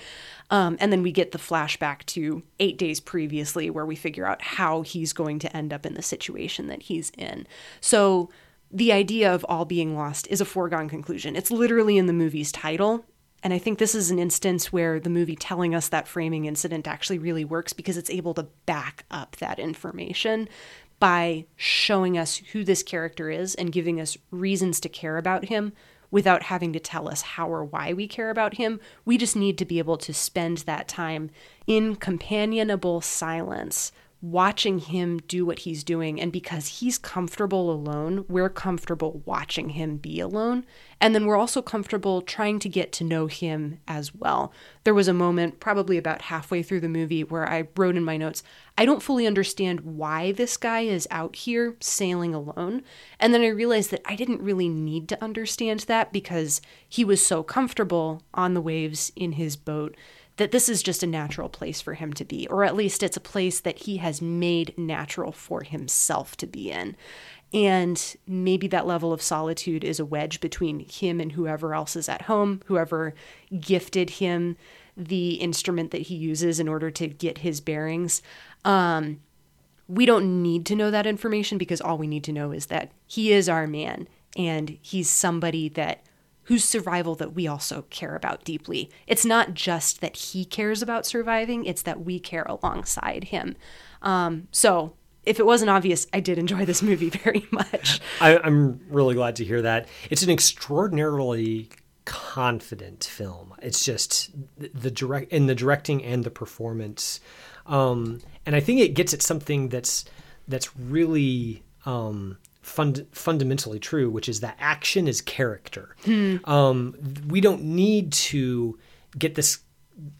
Um, and then we get the flashback to eight days previously where we figure out how he's going to end up in the situation that he's in. So the idea of all being lost is a foregone conclusion. It's literally in the movie's title. And I think this is an instance where the movie telling us that framing incident actually really works because it's able to back up that information by showing us who this character is and giving us reasons to care about him without having to tell us how or why we care about him. We just need to be able to spend that time in companionable silence watching him do what he's doing. And because he's comfortable alone, we're comfortable watching him be alone. And then we're also comfortable trying to get to know him as well. There was a moment, probably about halfway through the movie, where I wrote in my notes, I don't fully understand why this guy is out here sailing alone. And then I realized that I didn't really need to understand that because he was so comfortable on the waves in his boat that this is just a natural place for him to be, or at least it's a place that he has made natural for himself to be in. And maybe that level of solitude is a wedge between him and whoever else is at home, whoever gifted him the instrument that he uses in order to get his bearings. Um, we don't need to know that information because all we need to know is that he is our man and he's somebody that whose survival that we also care about deeply. It's not just that he cares about surviving, it's that we care alongside him. Um, so, if it wasn't obvious, I did enjoy this movie very much. I, I'm really glad to hear that. It's an extraordinarily confident film. It's just the direct in the directing and the performance, um, and I think it gets at something that's that's really um, fund, fundamentally true, which is that action is character. Hmm. Um, we don't need to get this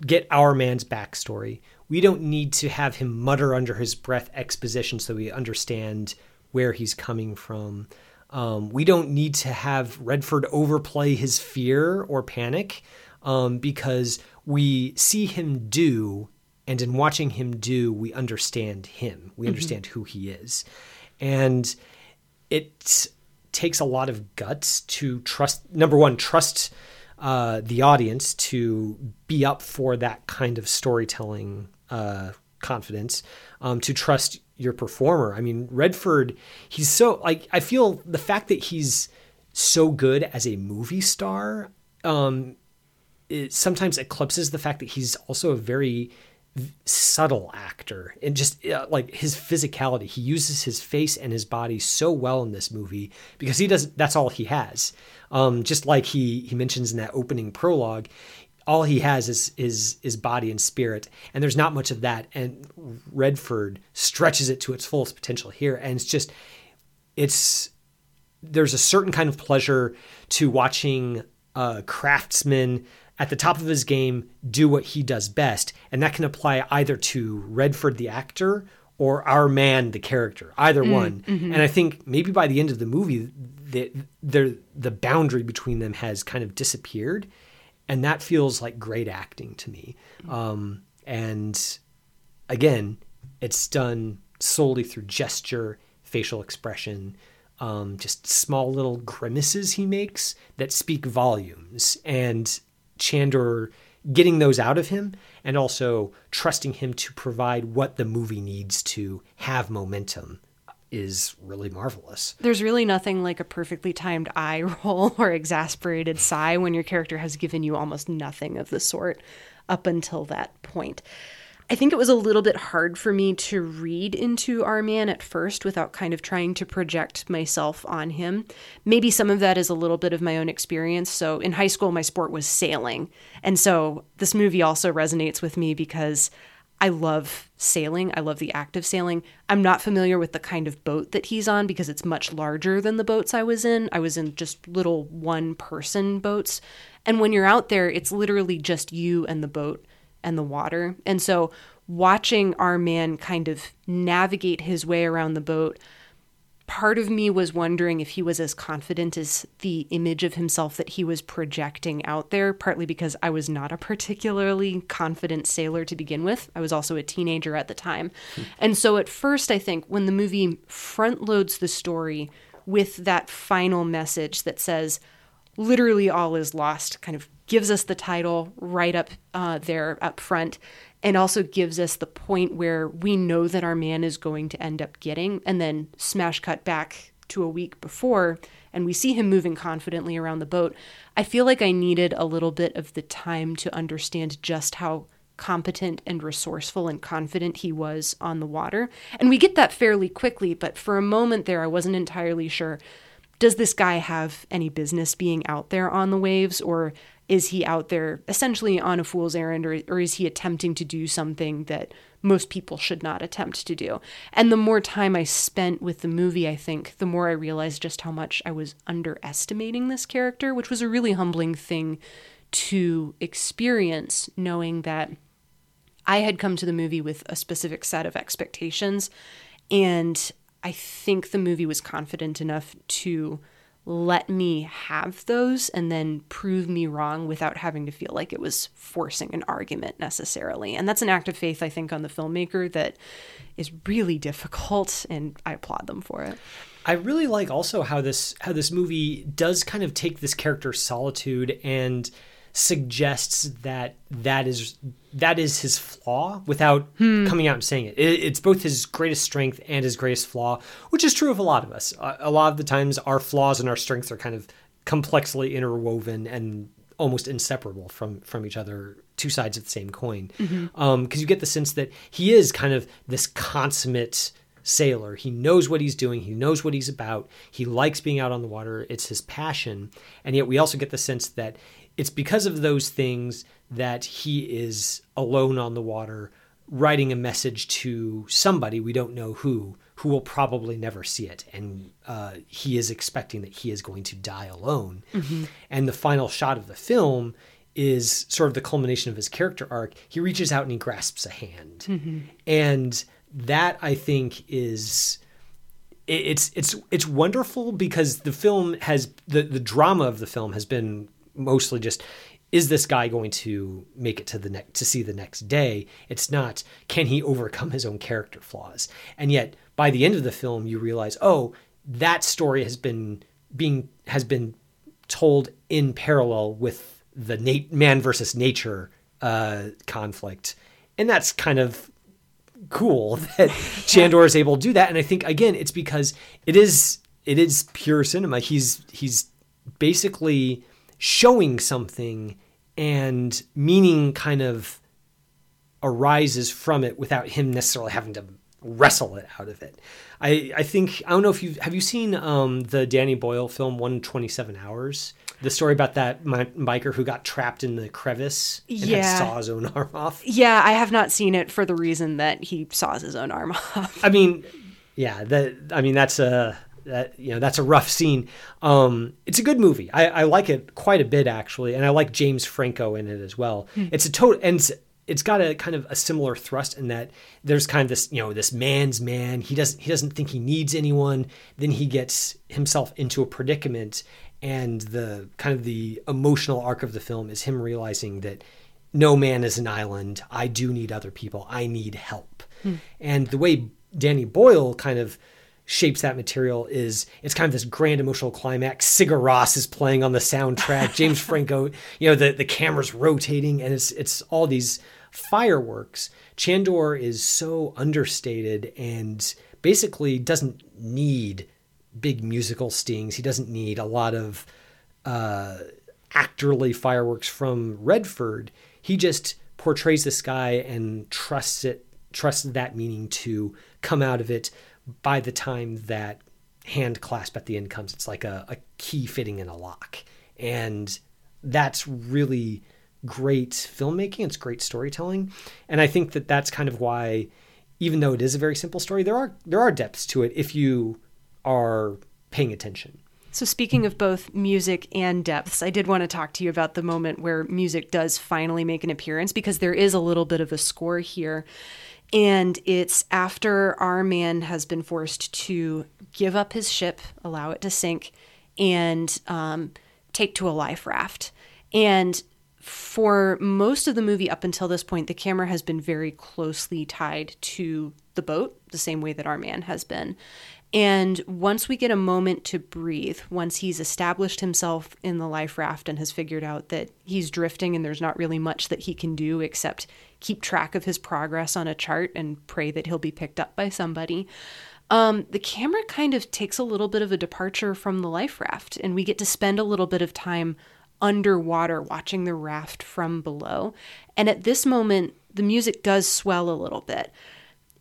get our man's backstory. We don't need to have him mutter under his breath exposition so we understand where he's coming from. Um, we don't need to have Redford overplay his fear or panic um, because we see him do, and in watching him do, we understand him. We mm-hmm. understand who he is. And it takes a lot of guts to trust number one trust uh, the audience to be up for that kind of storytelling uh, confidence um, to trust your performer. I mean redford he's so like i feel the fact that he's so good as a movie star um, it sometimes eclipses the fact that he's also a very subtle actor and just uh, like his physicality. He uses his face and his body so well in this movie because he does that's all he has. Um, just like he he mentions in that opening prologue all he has is is is body and spirit and there's not much of that and redford stretches it to its fullest potential here and it's just it's there's a certain kind of pleasure to watching a craftsman at the top of his game, do what he does best. And that can apply either to Redford the actor or our man the character, either one. And I think maybe by the end of the movie, the, the, the boundary between them has kind of disappeared. And that feels like great acting to me. Um, and again, it's done solely through gesture, facial expression, um, just small little grimaces he makes that speak volumes. And Chandor getting those out of him and also trusting him to provide what the movie needs to have momentum is really marvelous. There's really nothing like a perfectly timed eye roll or exasperated sigh when your character has given you almost nothing of the sort up until that point. I think it was a little bit hard for me to read into our man at first without kind of trying to project myself on him. Maybe some of that is a little bit of my own experience. So in high school, my sport was sailing. And so this movie also resonates with me because I love sailing. I love the act of sailing. I'm not familiar with the kind of boat that he's on because it's much larger than the boats I was in. I was in just little one person boats. And when you're out there, it's literally just you and the boat and the water. And so watching our man kind of navigate his way around the boat, part of me was wondering if he was as confident as the image of himself that he was projecting out there, partly because I was not a particularly confident sailor to begin with. I was also a teenager at the time. Hmm. And so at first, I think when the movie front loads the story with that final message that says, literally all is lost, kind of gives us the title right up uh, there up front and also gives us the point where we know that our man is going to end up getting and then smash cut back to a week before and we see him moving confidently around the boat. I feel like i needed a little bit of the time to understand just how competent and resourceful and confident he was on the water. And we get that fairly quickly but for a moment there i wasn't entirely sure does this guy have any business being out there on the waves or is he out there essentially on a fool's errand or, or is he attempting to do something that most people should not attempt to do? And the more time i spent with the movie i think the more i realized just how much i was underestimating this character which was a really humbling thing to experience knowing that i had come to the movie with a specific set of expectations and i think the movie was confident enough to let me have those and then prove me wrong without having to feel like it was forcing an argument necessarily. And that's an act of faith, I think, on the filmmaker that is really difficult, and I applaud them for it. I really like also how this how this movie does kind of take this character's solitude and suggests that that is that is his flaw without hmm. coming out and saying it. it. It's both his greatest strength and his greatest flaw, which is true of a lot of us. A, a lot of the times, our flaws and our strengths are kind of complexly interwoven and almost inseparable from from each other two sides of the same coin. Mm-hmm. Um, because you get the sense that he is kind of this consummate sailor. He knows what he's doing. He knows what he's about. He likes being out on the water. It's his passion. And yet we also get the sense that it's because of those things that he is alone on the water writing a message to somebody we don't know who who will probably never see it. And uh, he is expecting that he is going to die alone. And the final shot of the film is sort of the culmination of his character arc. He reaches out and he grasps a hand. And that i think is it's it's it's wonderful because the film has the the drama of the film has been mostly just is this guy going to make it to the next to see the next day it's not can he overcome his own character flaws and yet by the end of the film you realize oh that story has been being has been told in parallel with the man versus nature uh, conflict and that's kind of cool that Chandor is able to do that. And I think again, it's because it is it is pure cinema. He's he's basically showing something and meaning kind of arises from it without him necessarily having to wrestle it out of it. I, I think I don't know if you have you seen um, the Danny Boyle film 127 Hours, the story about that mi- biker who got trapped in the crevice and Yeah. saw his own arm off. Yeah, I have not seen it for the reason that he saws his own arm off. I mean, yeah, that I mean that's a that you know that's a rough scene. Um, it's a good movie. I, I like it quite a bit actually, and I like James Franco in it as well. It's a total and it's, it's got a kind of a similar thrust in that there's kind of this you know this man's man. He doesn't he doesn't think he needs anyone. Then he gets himself into a predicament, and the kind of the emotional arc of the film is him realizing that no man is an island. I do need other people. I need help. And the way Danny Boyle kind of shapes that material is it's kind of this grand emotional climax. Sigur Rós is playing on the soundtrack. James Franco, you know, the, the camera's rotating and it's it's all these fireworks. Chandor is so understated and basically doesn't need big musical stings. He doesn't need a lot of uh, actorly fireworks from Redford. He just portrays this guy and trusts it, trusts that meaning to come out of it by the time that hand clasp at the end comes. It's like a, a key fitting in a lock. And that's really great filmmaking. It's great storytelling. And I think that that's kind of why, even though it is a very simple story, there are there are depths to it if you are paying attention. So, speaking of both music and depths, I did want to talk to you about the moment where music does finally make an appearance because there is a little bit of a score here. And it's after our man has been forced to give up his ship, allow it to sink, and um, take to a life raft. And for most of the movie up until this point, the camera has been very closely tied to the boat, the same way that our man has been. And once we get a moment to breathe, once he's established himself in the life raft and has figured out that he's drifting and there's not really much that he can do except keep track of his progress on a chart and pray that he'll be picked up by somebody, um, the camera kind of takes a little bit of a departure from the life raft, and we get to spend a little bit of time underwater watching the raft from below. And at this moment, the music does swell a little bit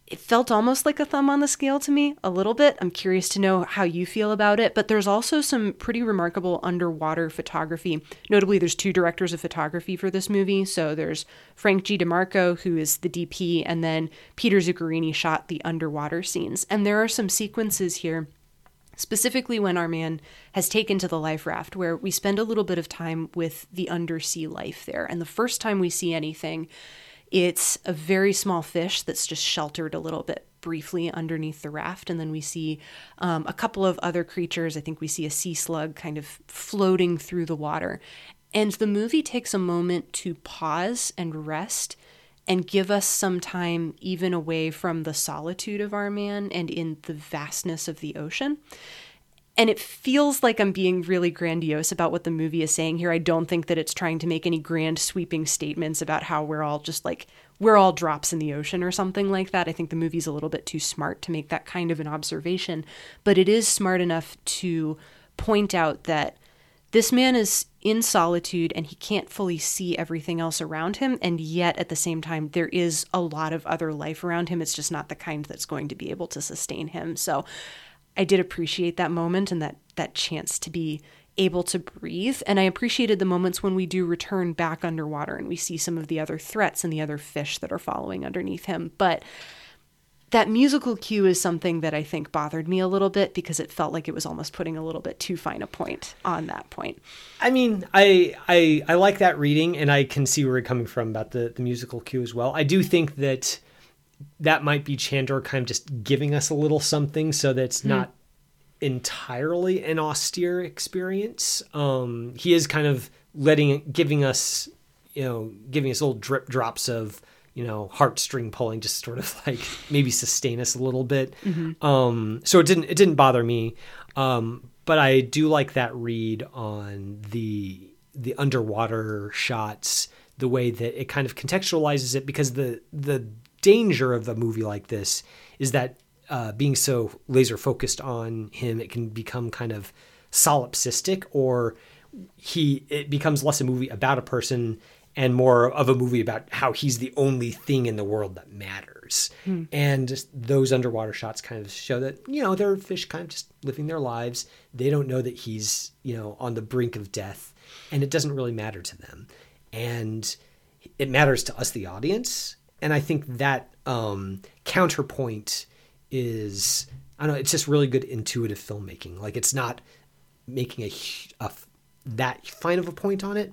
it felt almost like a thumb on the scale to me a little bit. I'm curious to know how you feel about it, but there's also some pretty remarkable underwater photography. Notably, there's two directors of photography for this movie. So there's Frank G. DeMarco, who is the DP, and then Peter Zuccarini shot the underwater scenes. And there are some sequences here specifically when our man has taken to the life raft, where we spend a little bit of time with the undersea life there. And the first time we see anything, it's a very small fish that's just sheltered a little bit briefly underneath the raft. And then we see um, a couple of other creatures. I think we see a sea slug kind of floating through the water. And the movie takes a moment to pause and rest and give us some time even away from the solitude of our man and in the vastness of the ocean. And it feels like I'm being really grandiose about what the movie is saying here. I don't think that it's trying to make any grand sweeping statements about how we're all just like, we're all drops in the ocean or something like that. I think the movie's a little bit too smart to make that kind of an observation. But it is smart enough to point out that this man is in solitude and he can't fully see everything else around him. And yet, at the same time, there is a lot of other life around him. It's just not the kind that's going to be able to sustain him. So I did appreciate that moment and that that chance to be able to breathe. And I appreciated the moments when we do return back underwater and we see some of the other threats and the other fish that are following underneath him. But that musical cue is something that I think bothered me a little bit because it felt like it was almost putting a little bit too fine a point on that point. I mean, I I I like that reading, and I can see where you're coming from about the the musical cue as well. I do think that that might be Chandor kind of just giving us a little something so that it's not entirely an austere experience. Um, he is kind of letting giving us, you know, giving us little drip drops of, you know, heartstring pulling, just sort of like maybe sustain us a little bit. Um, so it didn't it didn't bother me, um, but I do like that read on the the underwater shots, the way that it kind of contextualizes it, because the the danger of a movie like this is that uh, being so laser focused on him, it can become kind of solipsistic, or he it becomes less a movie about a person and more of a movie about how he's the only thing in the world that matters. And those underwater shots kind of show that you know they're fish kind of just living their lives. They don't know that he's you know on the brink of death, and it doesn't really matter to them. And it matters to us, the audience. And I think that um, counterpoint is I don't know. It's just really good intuitive filmmaking. Like it's not making a, a that fine of a point on it,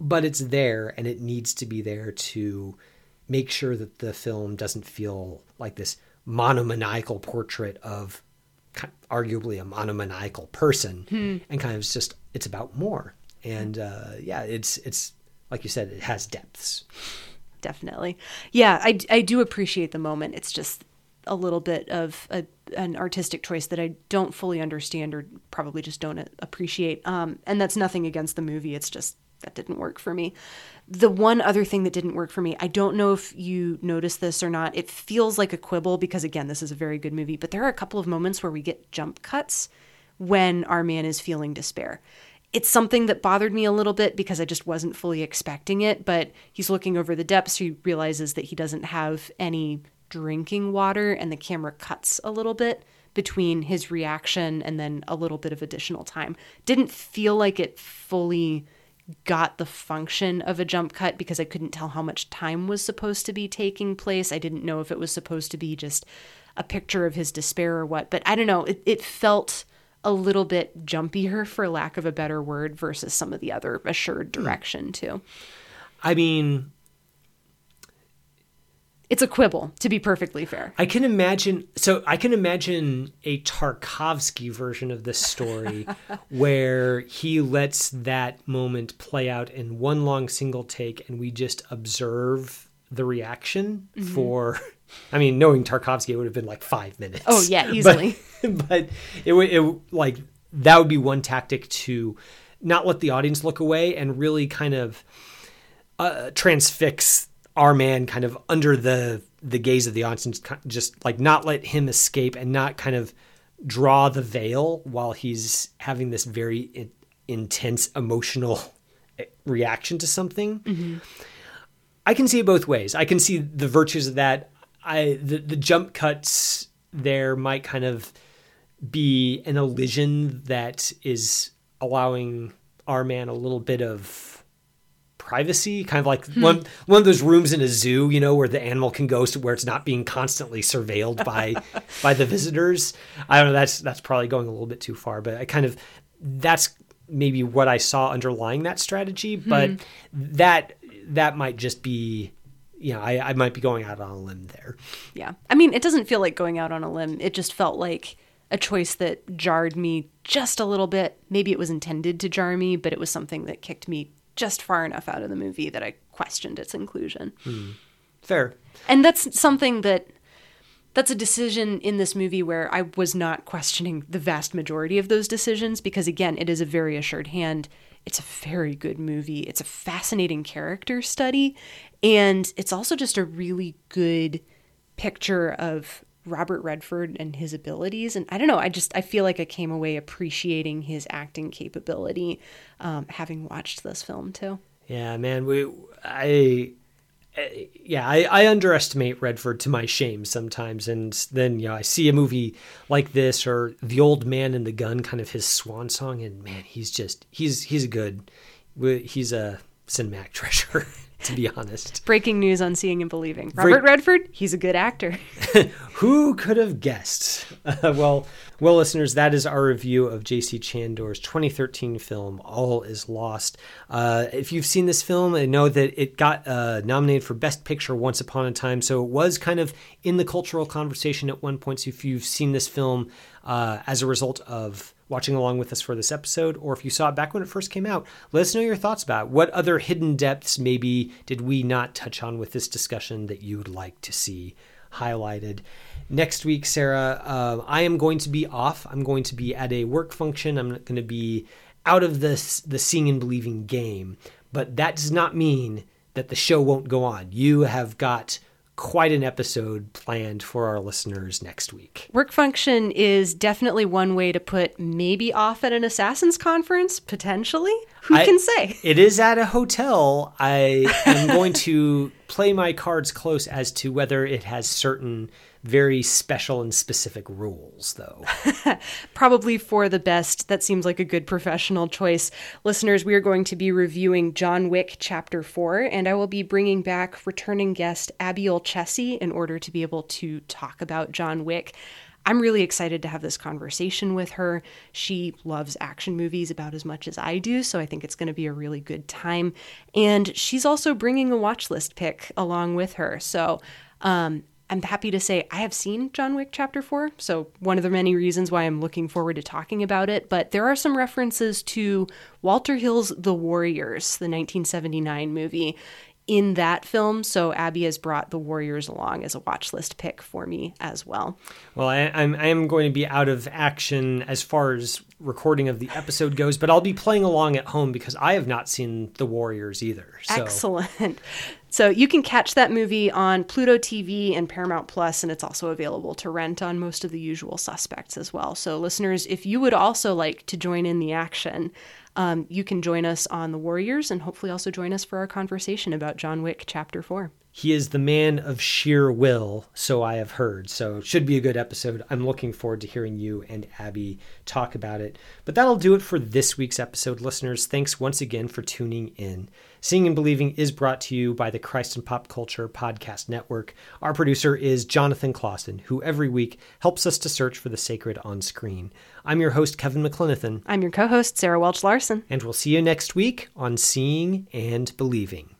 but it's there and it needs to be there to make sure that the film doesn't feel like this monomaniacal portrait of arguably a monomaniacal person hmm. and kind of it's just it's about more and uh, yeah it's it's like you said it has depths definitely yeah I, I do appreciate the moment it's just a little bit of a, an artistic choice that I don't fully understand or probably just don't appreciate. Um, and that's nothing against the movie. It's just that didn't work for me. The one other thing that didn't work for me, I don't know if you noticed this or not. It feels like a quibble because, again, this is a very good movie, but there are a couple of moments where we get jump cuts when our man is feeling despair. It's something that bothered me a little bit because I just wasn't fully expecting it, but he's looking over the depths. He realizes that he doesn't have any drinking water, and the camera cuts a little bit between his reaction and then a little bit of additional time. Didn't feel like it fully got the function of a jump cut because I couldn't tell how much time was supposed to be taking place. I didn't know if it was supposed to be just a picture of his despair or what, but I don't know. It, it felt a little bit jumpier, for lack of a better word, versus some of the other assured hmm. direction, too. I mean, it's a quibble to be perfectly fair i can imagine so i can imagine a tarkovsky version of this story where he lets that moment play out in one long single take and we just observe the reaction mm-hmm. for i mean knowing tarkovsky it would have been like five minutes oh yeah easily but, but it would it like that would be one tactic to not let the audience look away and really kind of uh, transfix our man kind of under the the gaze of the audience, just like not let him escape and not kind of draw the veil while he's having this very in, intense emotional reaction to something. Mm-hmm. I can see it both ways. I can see the virtues of that. I the, the jump cuts there might kind of be an illusion that is allowing our man a little bit of privacy, kind of like hmm. one one of those rooms in a zoo, you know, where the animal can go to where it's not being constantly surveilled by by the visitors. I don't know. That's that's probably going a little bit too far, but I kind of that's maybe what I saw underlying that strategy. Hmm. But that that might just be you know, I, I might be going out on a limb there. Yeah. I mean, it doesn't feel like going out on a limb. It just felt like a choice that jarred me just a little bit. Maybe it was intended to jar me, but it was something that kicked me just far enough out of the movie that I questioned its inclusion. Hmm. Fair. And that's something that that's a decision in this movie where I was not questioning the vast majority of those decisions because again, it is a very assured hand. It's a very good movie. It's a fascinating character study and it's also just a really good picture of Robert Redford and his abilities. And I don't know, I just I feel like I came away appreciating his acting capability, um, having watched this film too. Yeah, man, we I. Uh, yeah, I, I underestimate Redford to my shame sometimes, and then you know I see a movie like this or The Old Man and the Gun, kind of his swan song, and man, he's just he's he's a good. He's a cinematic treasure to be honest. Breaking news on Seeing and Believing. Robert Break- Redford, he's a good actor. Who could have guessed? Uh, well, well, listeners, that is our review of J.C. Chandor's 2013 film, All Is Lost. Uh, if you've seen this film, I know that it got uh, nominated for Best Picture once upon a time, so it was kind of in the cultural conversation at one point. So if you've seen this film uh, as a result of watching along with us for this episode, or if you saw it back when it first came out, let us know your thoughts about it. what other hidden depths maybe did we not touch on with this discussion that you'd like to see highlighted. Next week, Sarah, uh, I am going to be off. I'm going to be at a work function. I'm going to be out of this the seeing and believing game, but that does not mean that the show won't go on. You have got quite an episode planned for our listeners next week. Work function is definitely one way to put maybe off at an Assassin's conference, potentially. Who I, can say? It is at a hotel. I am going to play my cards close as to whether it has certain very special and specific rules, though. Probably for the best. That seems like a good professional choice. Listeners, we are going to be reviewing John Wick Chapter 4, and I will be bringing back returning guest Abby Olcese in order to be able to talk about John Wick. I'm really excited to have this conversation with her. She loves action movies about as much as I do, so I think it's going to be a really good time. And she's also bringing a watch list pick along with her. So um, I'm happy to say I have seen John Wick Chapter 4, so one of the many reasons why I'm looking forward to talking about it. But there are some references to Walter Hill's The Warriors, the 1979 movie, in that film. So Abby has brought The Warriors along as a watch list pick for me as well. Well, I, I'm I am going to be out of action as far as recording of the episode goes, but I'll be playing along at home because I have not seen The Warriors either. So. Excellent. So you can catch that movie on Pluto TV and Paramount Plus, and it's also available to rent on most of the usual suspects as well. So, listeners, if you would also like to join in the action, um, you can join us on The Warriors and hopefully also join us for our conversation about John Wick Chapter 4. He is the man of sheer will, so I have heard. So it should be a good episode. I'm looking forward to hearing you and Abby talk about it. But that'll do it for this week's episode, listeners. Thanks once again for tuning in. Seeing and Believing is brought to you by the Christ and Pop Culture Podcast Network. Our producer is Jonathan Clausen, who every week helps us to search for the sacred on screen. I'm your host, Kevin McLenithan. I'm your co host, Sarah Welch Larson. And we'll see you next week on Seeing and Believing.